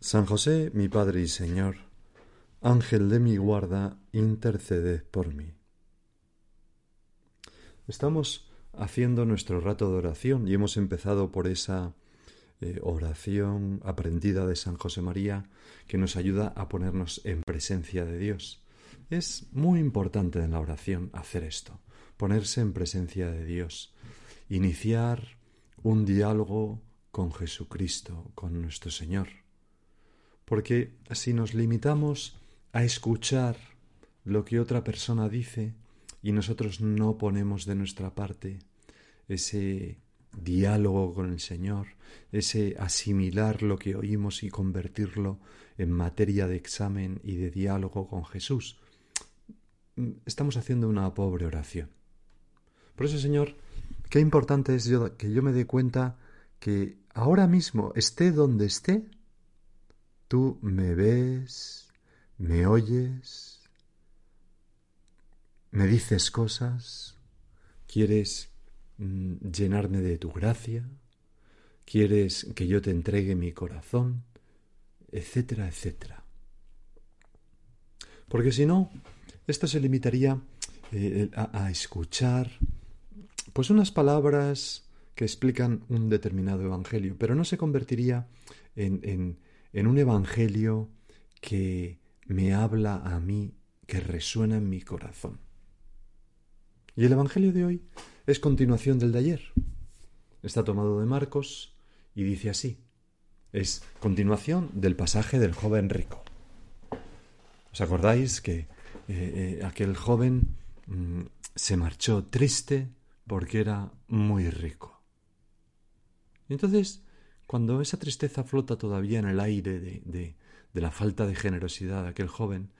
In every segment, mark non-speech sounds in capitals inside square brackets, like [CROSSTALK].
San José, mi Padre y Señor, Ángel de mi guarda, interceded por mí. Estamos haciendo nuestro rato de oración y hemos empezado por esa eh, oración aprendida de San José María que nos ayuda a ponernos en presencia de Dios. Es muy importante en la oración hacer esto, ponerse en presencia de Dios, iniciar un diálogo con Jesucristo, con nuestro Señor. Porque si nos limitamos a escuchar lo que otra persona dice, y nosotros no ponemos de nuestra parte ese diálogo con el Señor, ese asimilar lo que oímos y convertirlo en materia de examen y de diálogo con Jesús, estamos haciendo una pobre oración. Por eso, Señor, qué importante es yo, que yo me dé cuenta que ahora mismo, esté donde esté, tú me ves, me oyes, me dices cosas, quieres mm, llenarme de tu gracia, quieres que yo te entregue mi corazón, etcétera, etcétera. Porque si no, esto se limitaría eh, a, escuchar pues unas palabras que explican un determinado evangelio, pero no se convertiría en, en un evangelio que me habla a mí, que resuena en mi corazón. Y el Evangelio de hoy es continuación del de ayer. Está tomado de Marcos y dice así. Es continuación del pasaje del joven rico. ¿Os acordáis que eh, eh, aquel joven mm, se marchó triste porque era muy rico? Entonces, cuando esa tristeza flota todavía en el aire de, la falta de generosidad de aquel joven,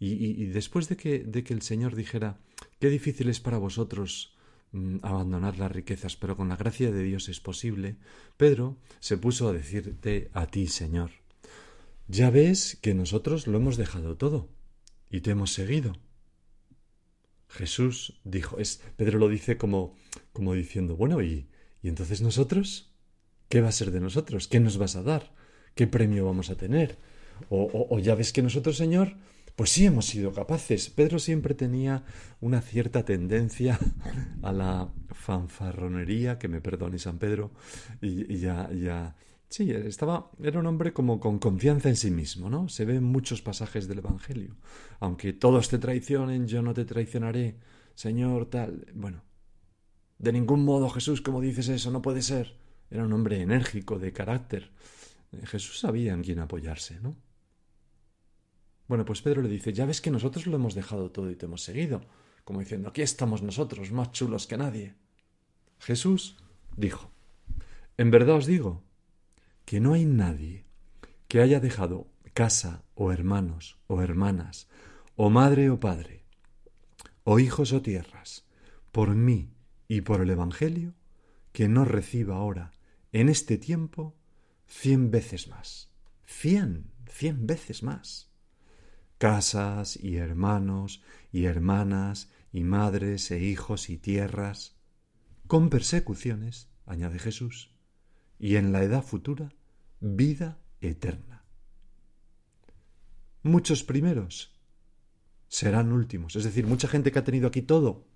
y, después de que, de que el Señor dijera, Qué difícil es para vosotros mm, abandonar las riquezas, pero con la gracia de Dios es posible. Pedro se puso a decirte a ti, Señor, ya ves que nosotros lo hemos dejado todo y te hemos seguido. Jesús dijo, es Pedro lo dice como como diciendo, bueno, y y entonces nosotros ¿qué va a ser de nosotros? ¿Qué nos vas a dar? ¿Qué premio vamos a tener? O, o ya ves que nosotros, Señor, pues sí hemos sido capaces. Pedro siempre tenía una cierta tendencia a la fanfarronería, que me perdone San Pedro, y, ya, ya, sí, estaba, era un hombre como con confianza en sí mismo, ¿no? Se ve en muchos pasajes del Evangelio. Aunque todos te traicionen, yo no te traicionaré, Señor, tal. Bueno, de ningún modo, Jesús, como dices eso, no puede ser. Era un hombre enérgico, de carácter. Jesús sabía en quién apoyarse, ¿no? Bueno, pues Pedro le dice, ya ves que nosotros lo hemos dejado todo y te hemos seguido, como diciendo, aquí estamos nosotros, más chulos que nadie. Jesús dijo, en verdad os digo que no hay nadie que haya dejado casa o hermanos o hermanas, o madre o padre, o hijos o tierras, por mí y por el Evangelio, que no reciba ahora, en este tiempo, cien veces más. Cien, cien veces más casas y hermanos y hermanas y madres e hijos y tierras, con persecuciones, añade Jesús, y en la edad futura vida eterna. Muchos primeros serán últimos, es decir, mucha gente que ha tenido aquí todo,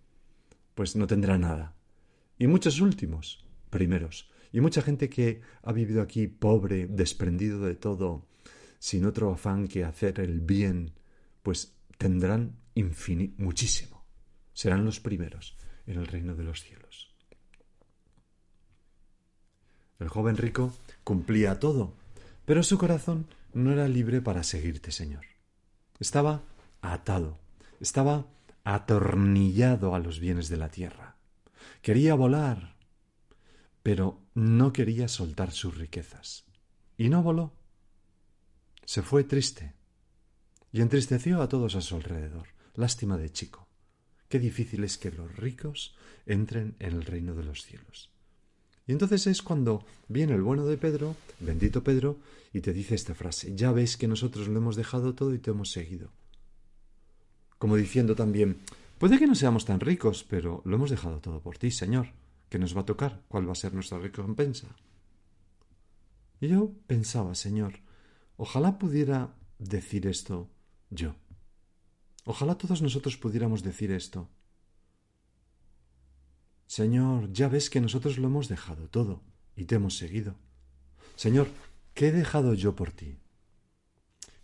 pues no tendrá nada. Y muchos últimos, primeros. Y mucha gente que ha vivido aquí pobre, desprendido de todo, sin otro afán que hacer el bien pues tendrán muchísimo. Serán los primeros en el reino de los cielos. El joven rico cumplía todo, pero su corazón no era libre para seguirte, Señor. Estaba atado, estaba atornillado a los bienes de la tierra. Quería volar, pero no quería soltar sus riquezas. Y no voló. se fue triste y entristeció a todos a su alrededor. Lástima de chico. Qué difícil es que los ricos entren en el reino de los cielos. Y entonces es cuando viene el bueno de Pedro, bendito Pedro, y te dice esta frase, ya ves que nosotros lo hemos dejado todo y te hemos seguido. Como diciendo también, puede que no seamos tan ricos, pero lo hemos dejado todo por ti, Señor. ¿Qué nos va a tocar? ¿Cuál va a ser nuestra recompensa? Y yo pensaba, Señor, ojalá pudiera decir esto yo. Ojalá todos nosotros pudiéramos decir esto. Señor, ya ves que nosotros lo hemos dejado todo y te hemos seguido. Señor, ¿qué he dejado yo por ti?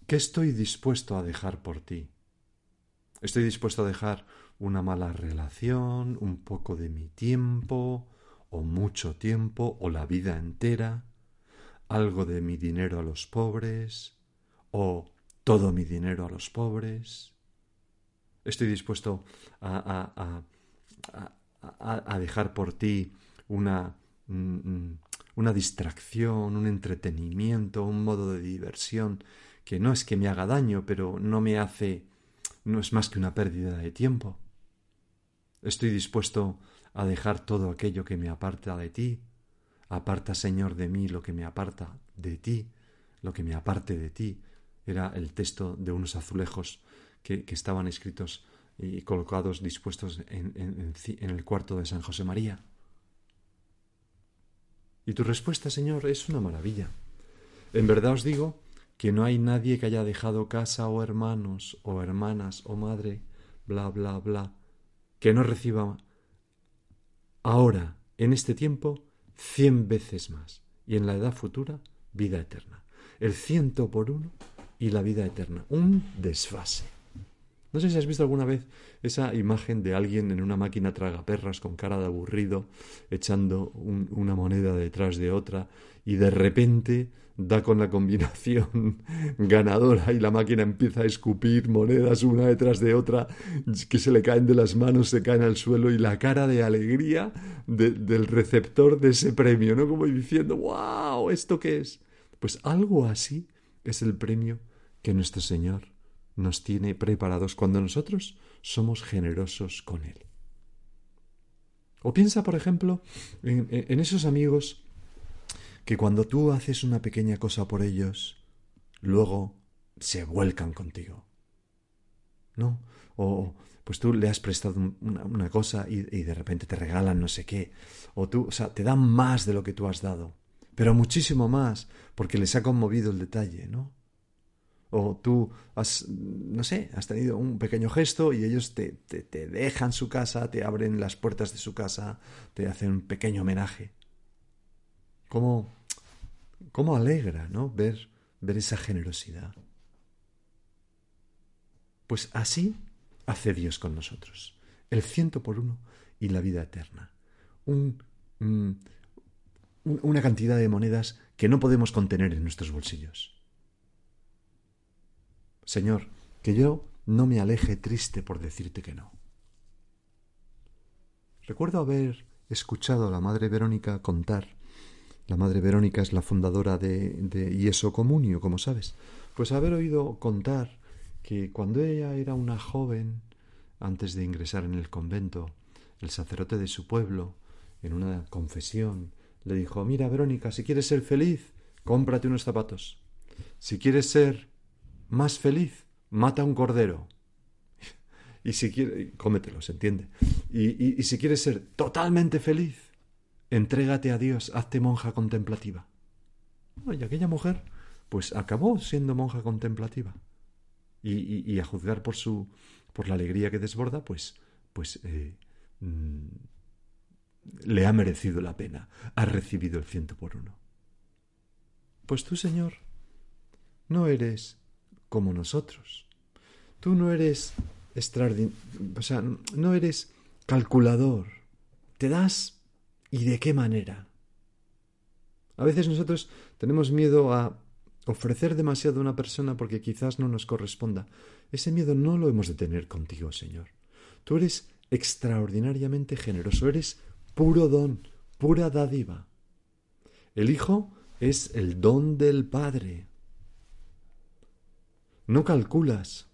¿Qué estoy dispuesto a dejar por ti? Estoy dispuesto a dejar una mala relación, un poco de mi tiempo, o mucho tiempo, o la vida entera, algo de mi dinero a los pobres, o todo mi dinero a los pobres. Estoy dispuesto a, a, dejar por ti una, mm, mm, una distracción, un entretenimiento, un modo de diversión que no es que me haga daño, pero no me hace, no es más que una pérdida de tiempo. Estoy dispuesto a dejar todo aquello que me aparta de ti. Aparta, Señor, de mí lo que me aparta de ti, lo que me aparte de ti. Era el texto de unos azulejos que, estaban escritos y colocados, dispuestos en, el cuarto de San José María. Y tu respuesta, Señor, es una maravilla. En verdad os digo que no hay nadie que haya dejado casa o hermanos o hermanas o madre, bla, bla, bla, que no reciba ahora, en este tiempo, cien veces más, y en la edad futura, vida eterna. El ciento por uno y la vida eterna. Un desfase. No sé si has visto alguna vez esa imagen de alguien en una máquina tragaperras con cara de aburrido, echando una moneda detrás de otra, y de repente da con la combinación [LAUGHS] ganadora y la máquina empieza a escupir monedas una detrás de otra que se le caen de las manos, se caen al suelo y la cara de alegría del receptor de ese premio, ¿no? Como diciendo, wow, ¿esto qué es? Pues algo así es el premio que nuestro Señor nos tiene preparados cuando nosotros somos generosos con Él. O piensa, por ejemplo, en esos amigos que cuando tú haces una pequeña cosa por ellos, luego se vuelcan contigo. ¿No? O pues tú le has prestado una, cosa y, de repente te regalan no sé qué. O tú, o sea, te dan más de lo que tú has dado. Pero muchísimo más, porque les ha conmovido el detalle, ¿no? O tú has, no sé, has tenido un pequeño gesto y ellos te, te, te dejan su casa, te abren las puertas de su casa, te hacen un pequeño homenaje cómo, cómo alegra, ¿no? Ver, ver esa generosidad. Pues así hace Dios con nosotros. El ciento por uno y la vida eterna. Un, una cantidad de monedas que no podemos contener en nuestros bolsillos. Señor, que yo no me aleje triste por decirte que no. Recuerdo haber escuchado a la Madre Verónica contar la madre Verónica es la fundadora de, de Ieso Comunio, como sabes. Pues haber oído contar que cuando ella era una joven, antes de ingresar en el convento, el sacerdote de su pueblo, en una confesión, le dijo Mira, Verónica, si quieres ser feliz, cómprate unos zapatos. Si quieres ser más feliz, mata un cordero. [LAUGHS] y si quieres, cómetelos, ¿entiende? y si quieres ser totalmente feliz, Entrégate a Dios, hazte monja contemplativa. Y aquella mujer, pues acabó siendo monja contemplativa. Y, a juzgar por su, por la alegría que desborda, pues, pues eh, mm, le ha merecido la pena, ha recibido el ciento por uno. Pues tú, Señor, no eres como nosotros. Tú no eres extraordinario, o sea, no eres calculador. Te das ¿Y de qué manera? A veces nosotros tenemos miedo a ofrecer demasiado a una persona porque quizás no nos corresponda. Ese miedo no lo hemos de tener contigo, Señor. Tú eres extraordinariamente generoso, eres puro don, pura dádiva. El Hijo es el don del Padre. No calculas.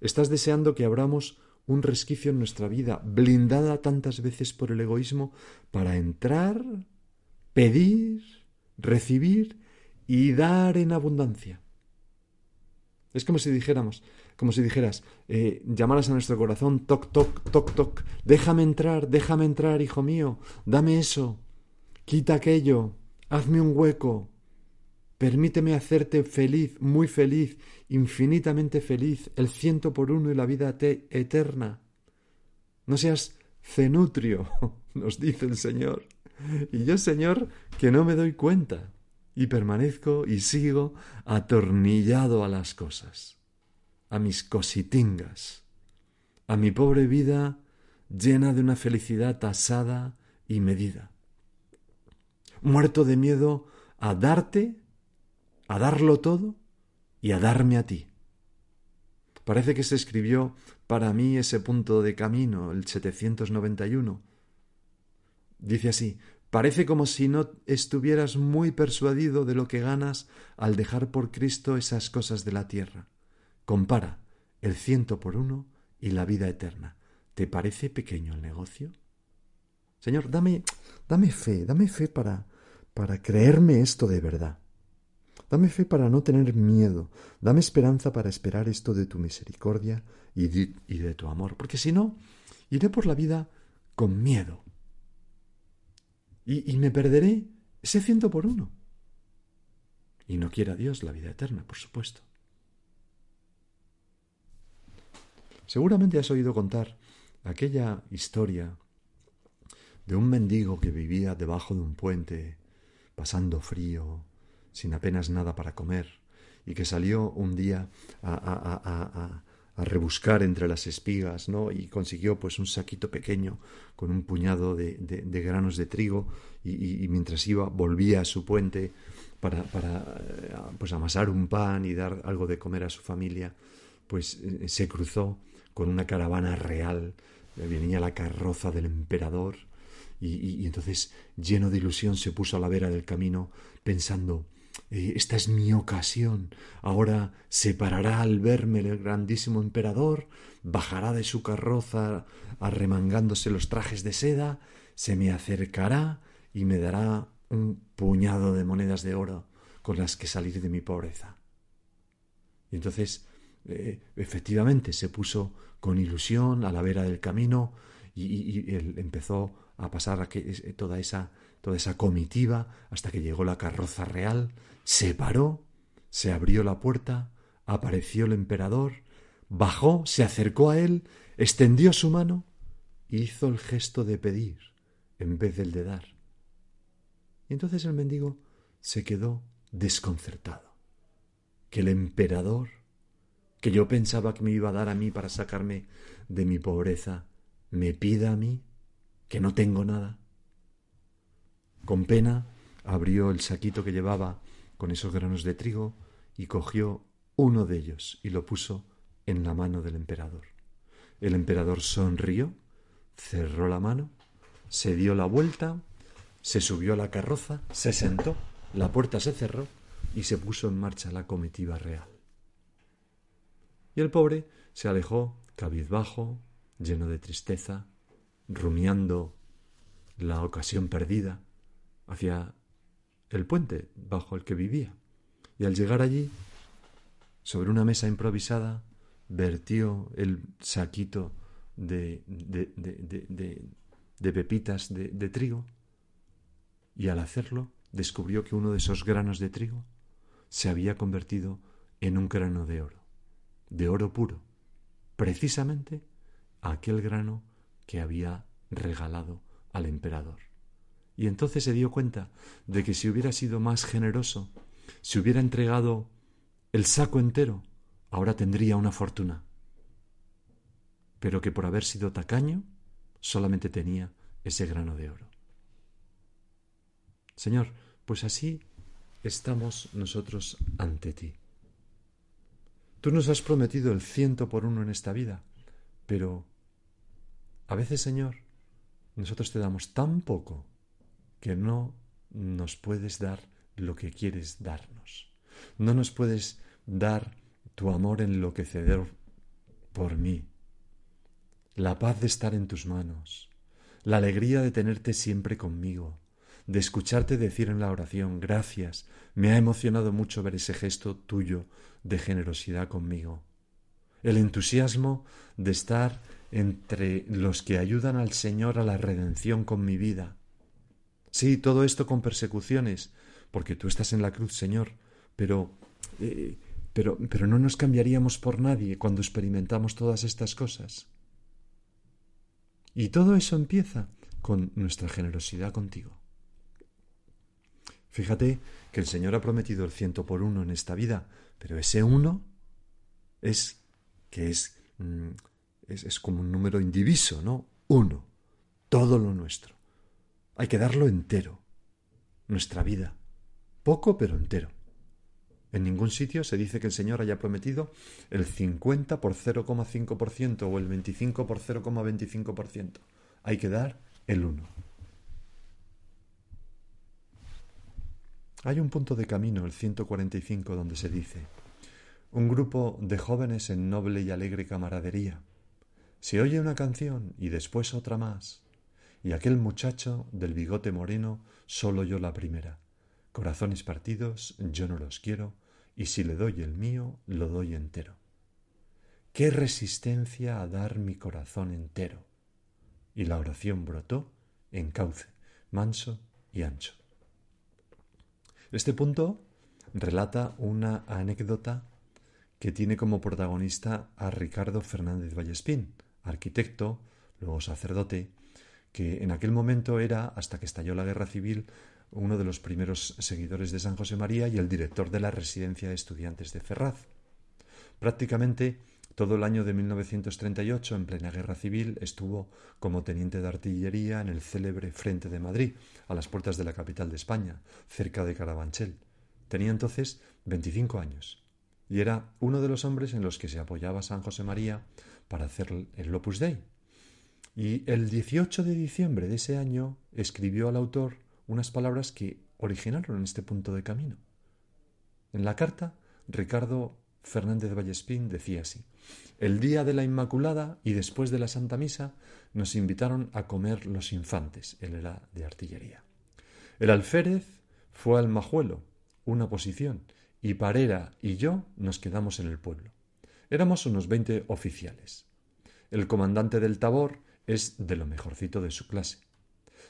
Estás deseando que abramos un resquicio en nuestra vida, blindada tantas veces por el egoísmo, para entrar, pedir, recibir y dar en abundancia. Es como si dijéramos, como si dijeras, eh, llamaras a nuestro corazón, toc, toc, toc, toc, déjame entrar, déjame entrar, hijo mío, dame eso, quita aquello, hazme un hueco, permíteme hacerte feliz, muy feliz, infinitamente feliz, el ciento por uno y la vida eterna. No seas cenutrio, [LAUGHS] nos dice el Señor. Y yo, Señor, que no me doy cuenta y permanezco y sigo atornillado a las cosas, a mis cositingas, a mi pobre vida llena de una felicidad tasada y medida, muerto de miedo a darte, a darlo todo y a darme a ti. Parece que se escribió para mí ese punto de camino, el 791. Dice así, Parece como si no estuvieras muy persuadido de lo que ganas al dejar por Cristo esas cosas de la tierra. Compara el ciento por uno y la vida eterna. ¿Te parece pequeño el negocio? Señor, dame, dame fe, dame fe para, para creerme esto de verdad. Dame fe para no tener miedo. Dame esperanza para esperar esto de tu misericordia y y de tu amor. Porque si no, iré por la vida con miedo y, me perderé ese ciento por uno. Y no quiera Dios la vida eterna, por supuesto. Seguramente has oído contar aquella historia de un mendigo que vivía debajo de un puente, pasando frío, sin apenas nada para comer, y que salió un día a, a, a rebuscar entre las espigas, ¿no? Y consiguió pues un saquito pequeño con un puñado de, granos de trigo y, mientras iba volvía a su puente para, eh, pues amasar un pan y dar algo de comer a su familia, pues eh, se cruzó con una caravana real, eh, venía la carroza del emperador y, y entonces lleno de ilusión se puso a la vera del camino pensando esta es mi ocasión. Ahora se parará al verme el grandísimo emperador, bajará de su carroza arremangándose los trajes de seda, se me acercará y me dará un puñado de monedas de oro con las que salir de mi pobreza. Y entonces, eh, efectivamente, se puso con ilusión a la vera del camino y, él empezó a pasar toda esa toda esa comitiva hasta que llegó la carroza real, se paró, se abrió la puerta, apareció el emperador, bajó, se acercó a él, extendió su mano y hizo el gesto de pedir en vez del de dar. Y entonces el mendigo se quedó desconcertado. Que el emperador, que yo pensaba que me iba a dar a mí para sacarme de mi pobreza, me pida a mí, que no tengo nada. Con pena abrió el saquito que llevaba con esos granos de trigo y cogió uno de ellos y lo puso en la mano del emperador. El emperador sonrió, cerró la mano, se dio la vuelta, se subió a la carroza, se sentó, la puerta se cerró y se puso en marcha la comitiva real. Y el pobre se alejó cabizbajo, lleno de tristeza, rumiando la ocasión perdida, hacia el puente bajo el que vivía. Y al llegar allí, sobre una mesa improvisada, vertió el saquito de, de, de, de pepitas de, trigo y al hacerlo descubrió que uno de esos granos de trigo se había convertido en un grano de oro, de oro puro, precisamente aquel grano que había regalado al emperador. Y entonces se dio cuenta de que si hubiera sido más generoso, si hubiera entregado el saco entero, ahora tendría una fortuna. Pero que por haber sido tacaño, solamente tenía ese grano de oro. Señor, pues así estamos nosotros ante ti. Tú nos has prometido el ciento por uno en esta vida, pero a veces, Señor, nosotros te damos tan poco que no nos puedes dar lo que quieres darnos. No nos puedes dar tu amor enloquecedor por mí, la paz de estar en tus manos, la alegría de tenerte siempre conmigo, de escucharte decir en la oración gracias. Me ha emocionado mucho ver ese gesto tuyo de generosidad conmigo. El entusiasmo de estar entre los que ayudan al Señor a la redención con mi vida. Sí, todo esto con persecuciones, porque tú estás en la cruz, Señor, pero eh, pero, pero no nos cambiaríamos por nadie cuando experimentamos todas estas cosas. Y todo eso empieza con nuestra generosidad contigo. Fíjate que el Señor ha prometido el ciento por uno en esta vida, pero ese uno es que es, mm, es, es como un número indiviso, ¿no? Uno, todo lo nuestro. Hay que darlo entero, nuestra vida, poco pero entero. En ningún sitio se dice que el Señor haya prometido el 50 por 0,5% o el 25 por 0,25%. Hay que dar el 1. Hay un punto de camino, el 145, donde se dice, un grupo de jóvenes en noble y alegre camaradería. Se oye una canción y después otra más, y aquel muchacho del bigote moreno solo yo la primera. Corazones partidos, yo no los quiero, y si le doy el mío, lo doy entero. ¡Qué resistencia a dar mi corazón entero! Y la oración brotó en cauce, manso y ancho. Este punto relata una anécdota que tiene como protagonista a Ricardo Fernández Vallespín, arquitecto, luego sacerdote, que en aquel momento era, hasta que estalló la guerra civil, uno de los primeros seguidores de San José María y el director de la residencia de estudiantes de Ferraz. Prácticamente todo el año de 1938, en plena guerra civil, estuvo como teniente de artillería en el célebre Frente de Madrid, a las puertas de la capital de España, cerca de Carabanchel. Tenía entonces 25 años y era uno de los hombres en los que se apoyaba San José María para hacer el Opus Dei. Y el 18 de diciembre de ese año escribió al autor unas palabras que originaron este punto de camino. En la carta, Ricardo Fernández Vallespín decía así El día de la Inmaculada y después de la Santa Misa nos invitaron a comer los infantes, él era de artillería. El alférez fue al Majuelo, una posición, y Parera y yo nos quedamos en el pueblo. Éramos unos veinte oficiales. El comandante del Tabor es de lo mejorcito de su clase.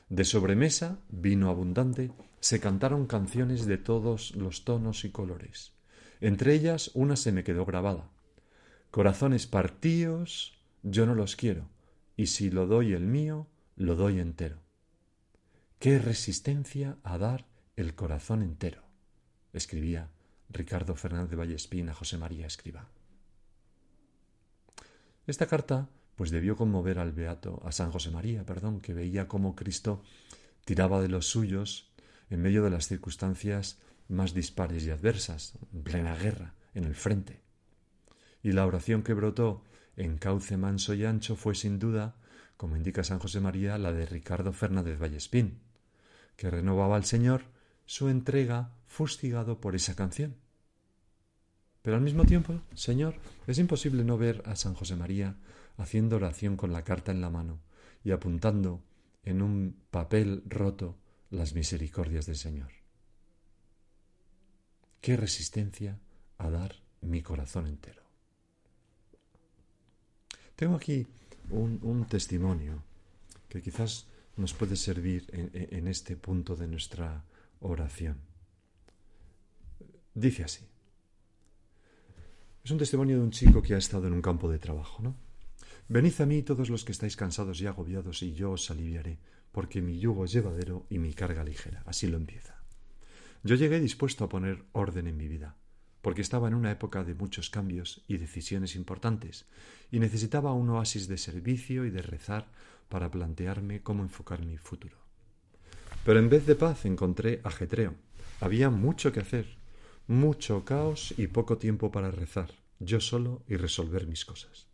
De sobremesa, vino abundante, se cantaron canciones de todos los tonos y colores. Entre ellas una se me quedó grabada. Corazones partíos, yo no los quiero, y si lo doy el mío, lo doy entero. Qué resistencia a dar el corazón entero, escribía Ricardo Fernández de Vallespín a José María Escriba. Esta carta pues debió conmover al beato, a San José María, perdón, que veía cómo Cristo tiraba de los suyos en medio de las circunstancias más dispares y adversas, en plena guerra, en el frente. Y la oración que brotó en cauce manso y ancho fue sin duda, como indica San José María, la de Ricardo Fernández Vallespín, que renovaba al Señor su entrega fustigado por esa canción. Pero al mismo tiempo, Señor, es imposible no ver a San José María haciendo oración con la carta en la mano y apuntando en un papel roto las misericordias del Señor. Qué resistencia a dar mi corazón entero. Tengo aquí un, testimonio que quizás nos puede servir en este punto de nuestra oración. Dice así. Es un testimonio de un chico que ha estado en un campo de trabajo, ¿no? Venid a mí todos los que estáis cansados y agobiados, y yo os aliviaré, porque mi yugo es llevadero y mi carga ligera. Así lo empieza. Yo llegué dispuesto a poner orden en mi vida, porque estaba en una época de muchos cambios y decisiones importantes, y necesitaba un oasis de servicio y de rezar para plantearme cómo enfocar mi futuro. Pero en vez de paz encontré ajetreo. Había mucho que hacer, mucho caos y poco tiempo para rezar, yo solo y resolver mis cosas.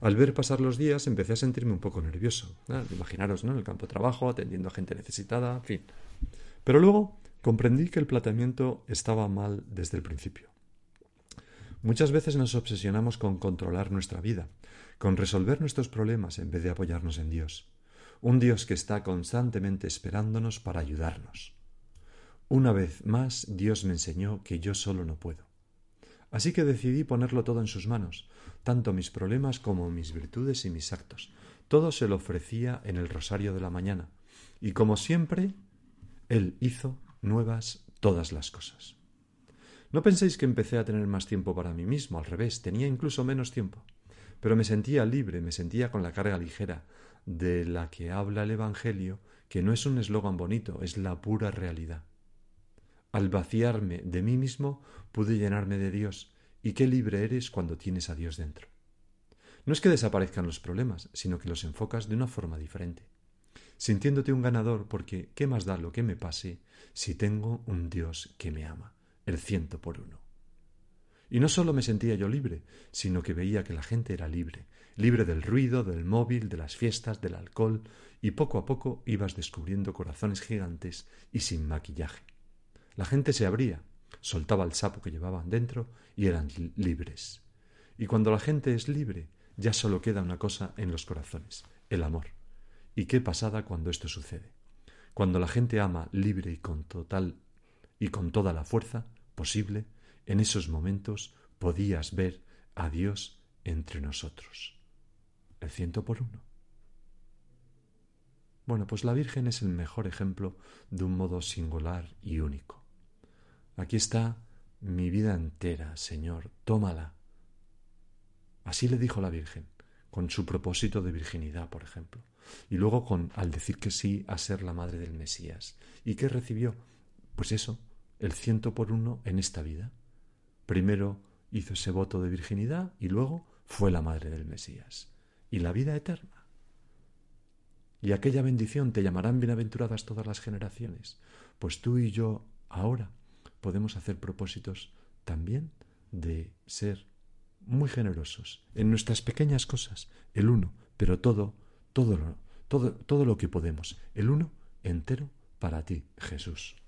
Al ver pasar los días empecé a sentirme un poco nervioso. Imaginaros, ¿no? En el campo de trabajo, atendiendo a gente necesitada, en fin. Pero luego comprendí que el planteamiento estaba mal desde el principio. Muchas veces nos obsesionamos con controlar nuestra vida, con resolver nuestros problemas en vez de apoyarnos en Dios, un Dios que está constantemente esperándonos para ayudarnos. Una vez más Dios me enseñó que yo solo no puedo. Así que decidí ponerlo todo en sus manos, tanto mis problemas como mis virtudes y mis actos. Todo se lo ofrecía en el rosario de la mañana, y como siempre, Él hizo nuevas todas las cosas. No penséis que empecé a tener más tiempo para mí mismo, al revés, tenía incluso menos tiempo. Pero me sentía libre, me sentía con la carga ligera de la que habla el Evangelio, que no es un eslogan bonito, es la pura realidad. Al vaciarme de mí mismo pude llenarme de Dios, y qué libre eres cuando tienes a Dios dentro. No es que desaparezcan los problemas, sino que los enfocas de una forma diferente, sintiéndote un ganador porque ¿qué más da lo que me pase si tengo un Dios que me ama? el ciento por uno. Y no solo me sentía yo libre, sino que veía que la gente era libre, libre del ruido, del móvil, de las fiestas, del alcohol, y poco a poco ibas descubriendo corazones gigantes y sin maquillaje. La gente se abría, soltaba el sapo que llevaban dentro y eran libres. Y cuando la gente es libre, ya solo queda una cosa en los corazones, el amor. ¿Y qué pasada cuando esto sucede? Cuando la gente ama libre y con total y con toda la fuerza posible, en esos momentos podías ver a Dios entre nosotros. El ciento por uno. Bueno, pues la Virgen es el mejor ejemplo de un modo singular y único. Aquí está mi vida entera, Señor, tómala. Así le dijo la Virgen, con su propósito de virginidad, por ejemplo, y luego con al decir que sí a ser la madre del Mesías. ¿Y qué recibió? Pues eso, el ciento por uno en esta vida. Primero hizo ese voto de virginidad y luego fue la madre del Mesías. Y la vida eterna. Y aquella bendición te llamarán bienaventuradas todas las generaciones. Pues tú y yo ahora podemos hacer propósitos también de ser muy generosos en nuestras pequeñas cosas, el uno, pero todo, todo, todo, todo lo que podemos, el uno entero para ti, Jesús.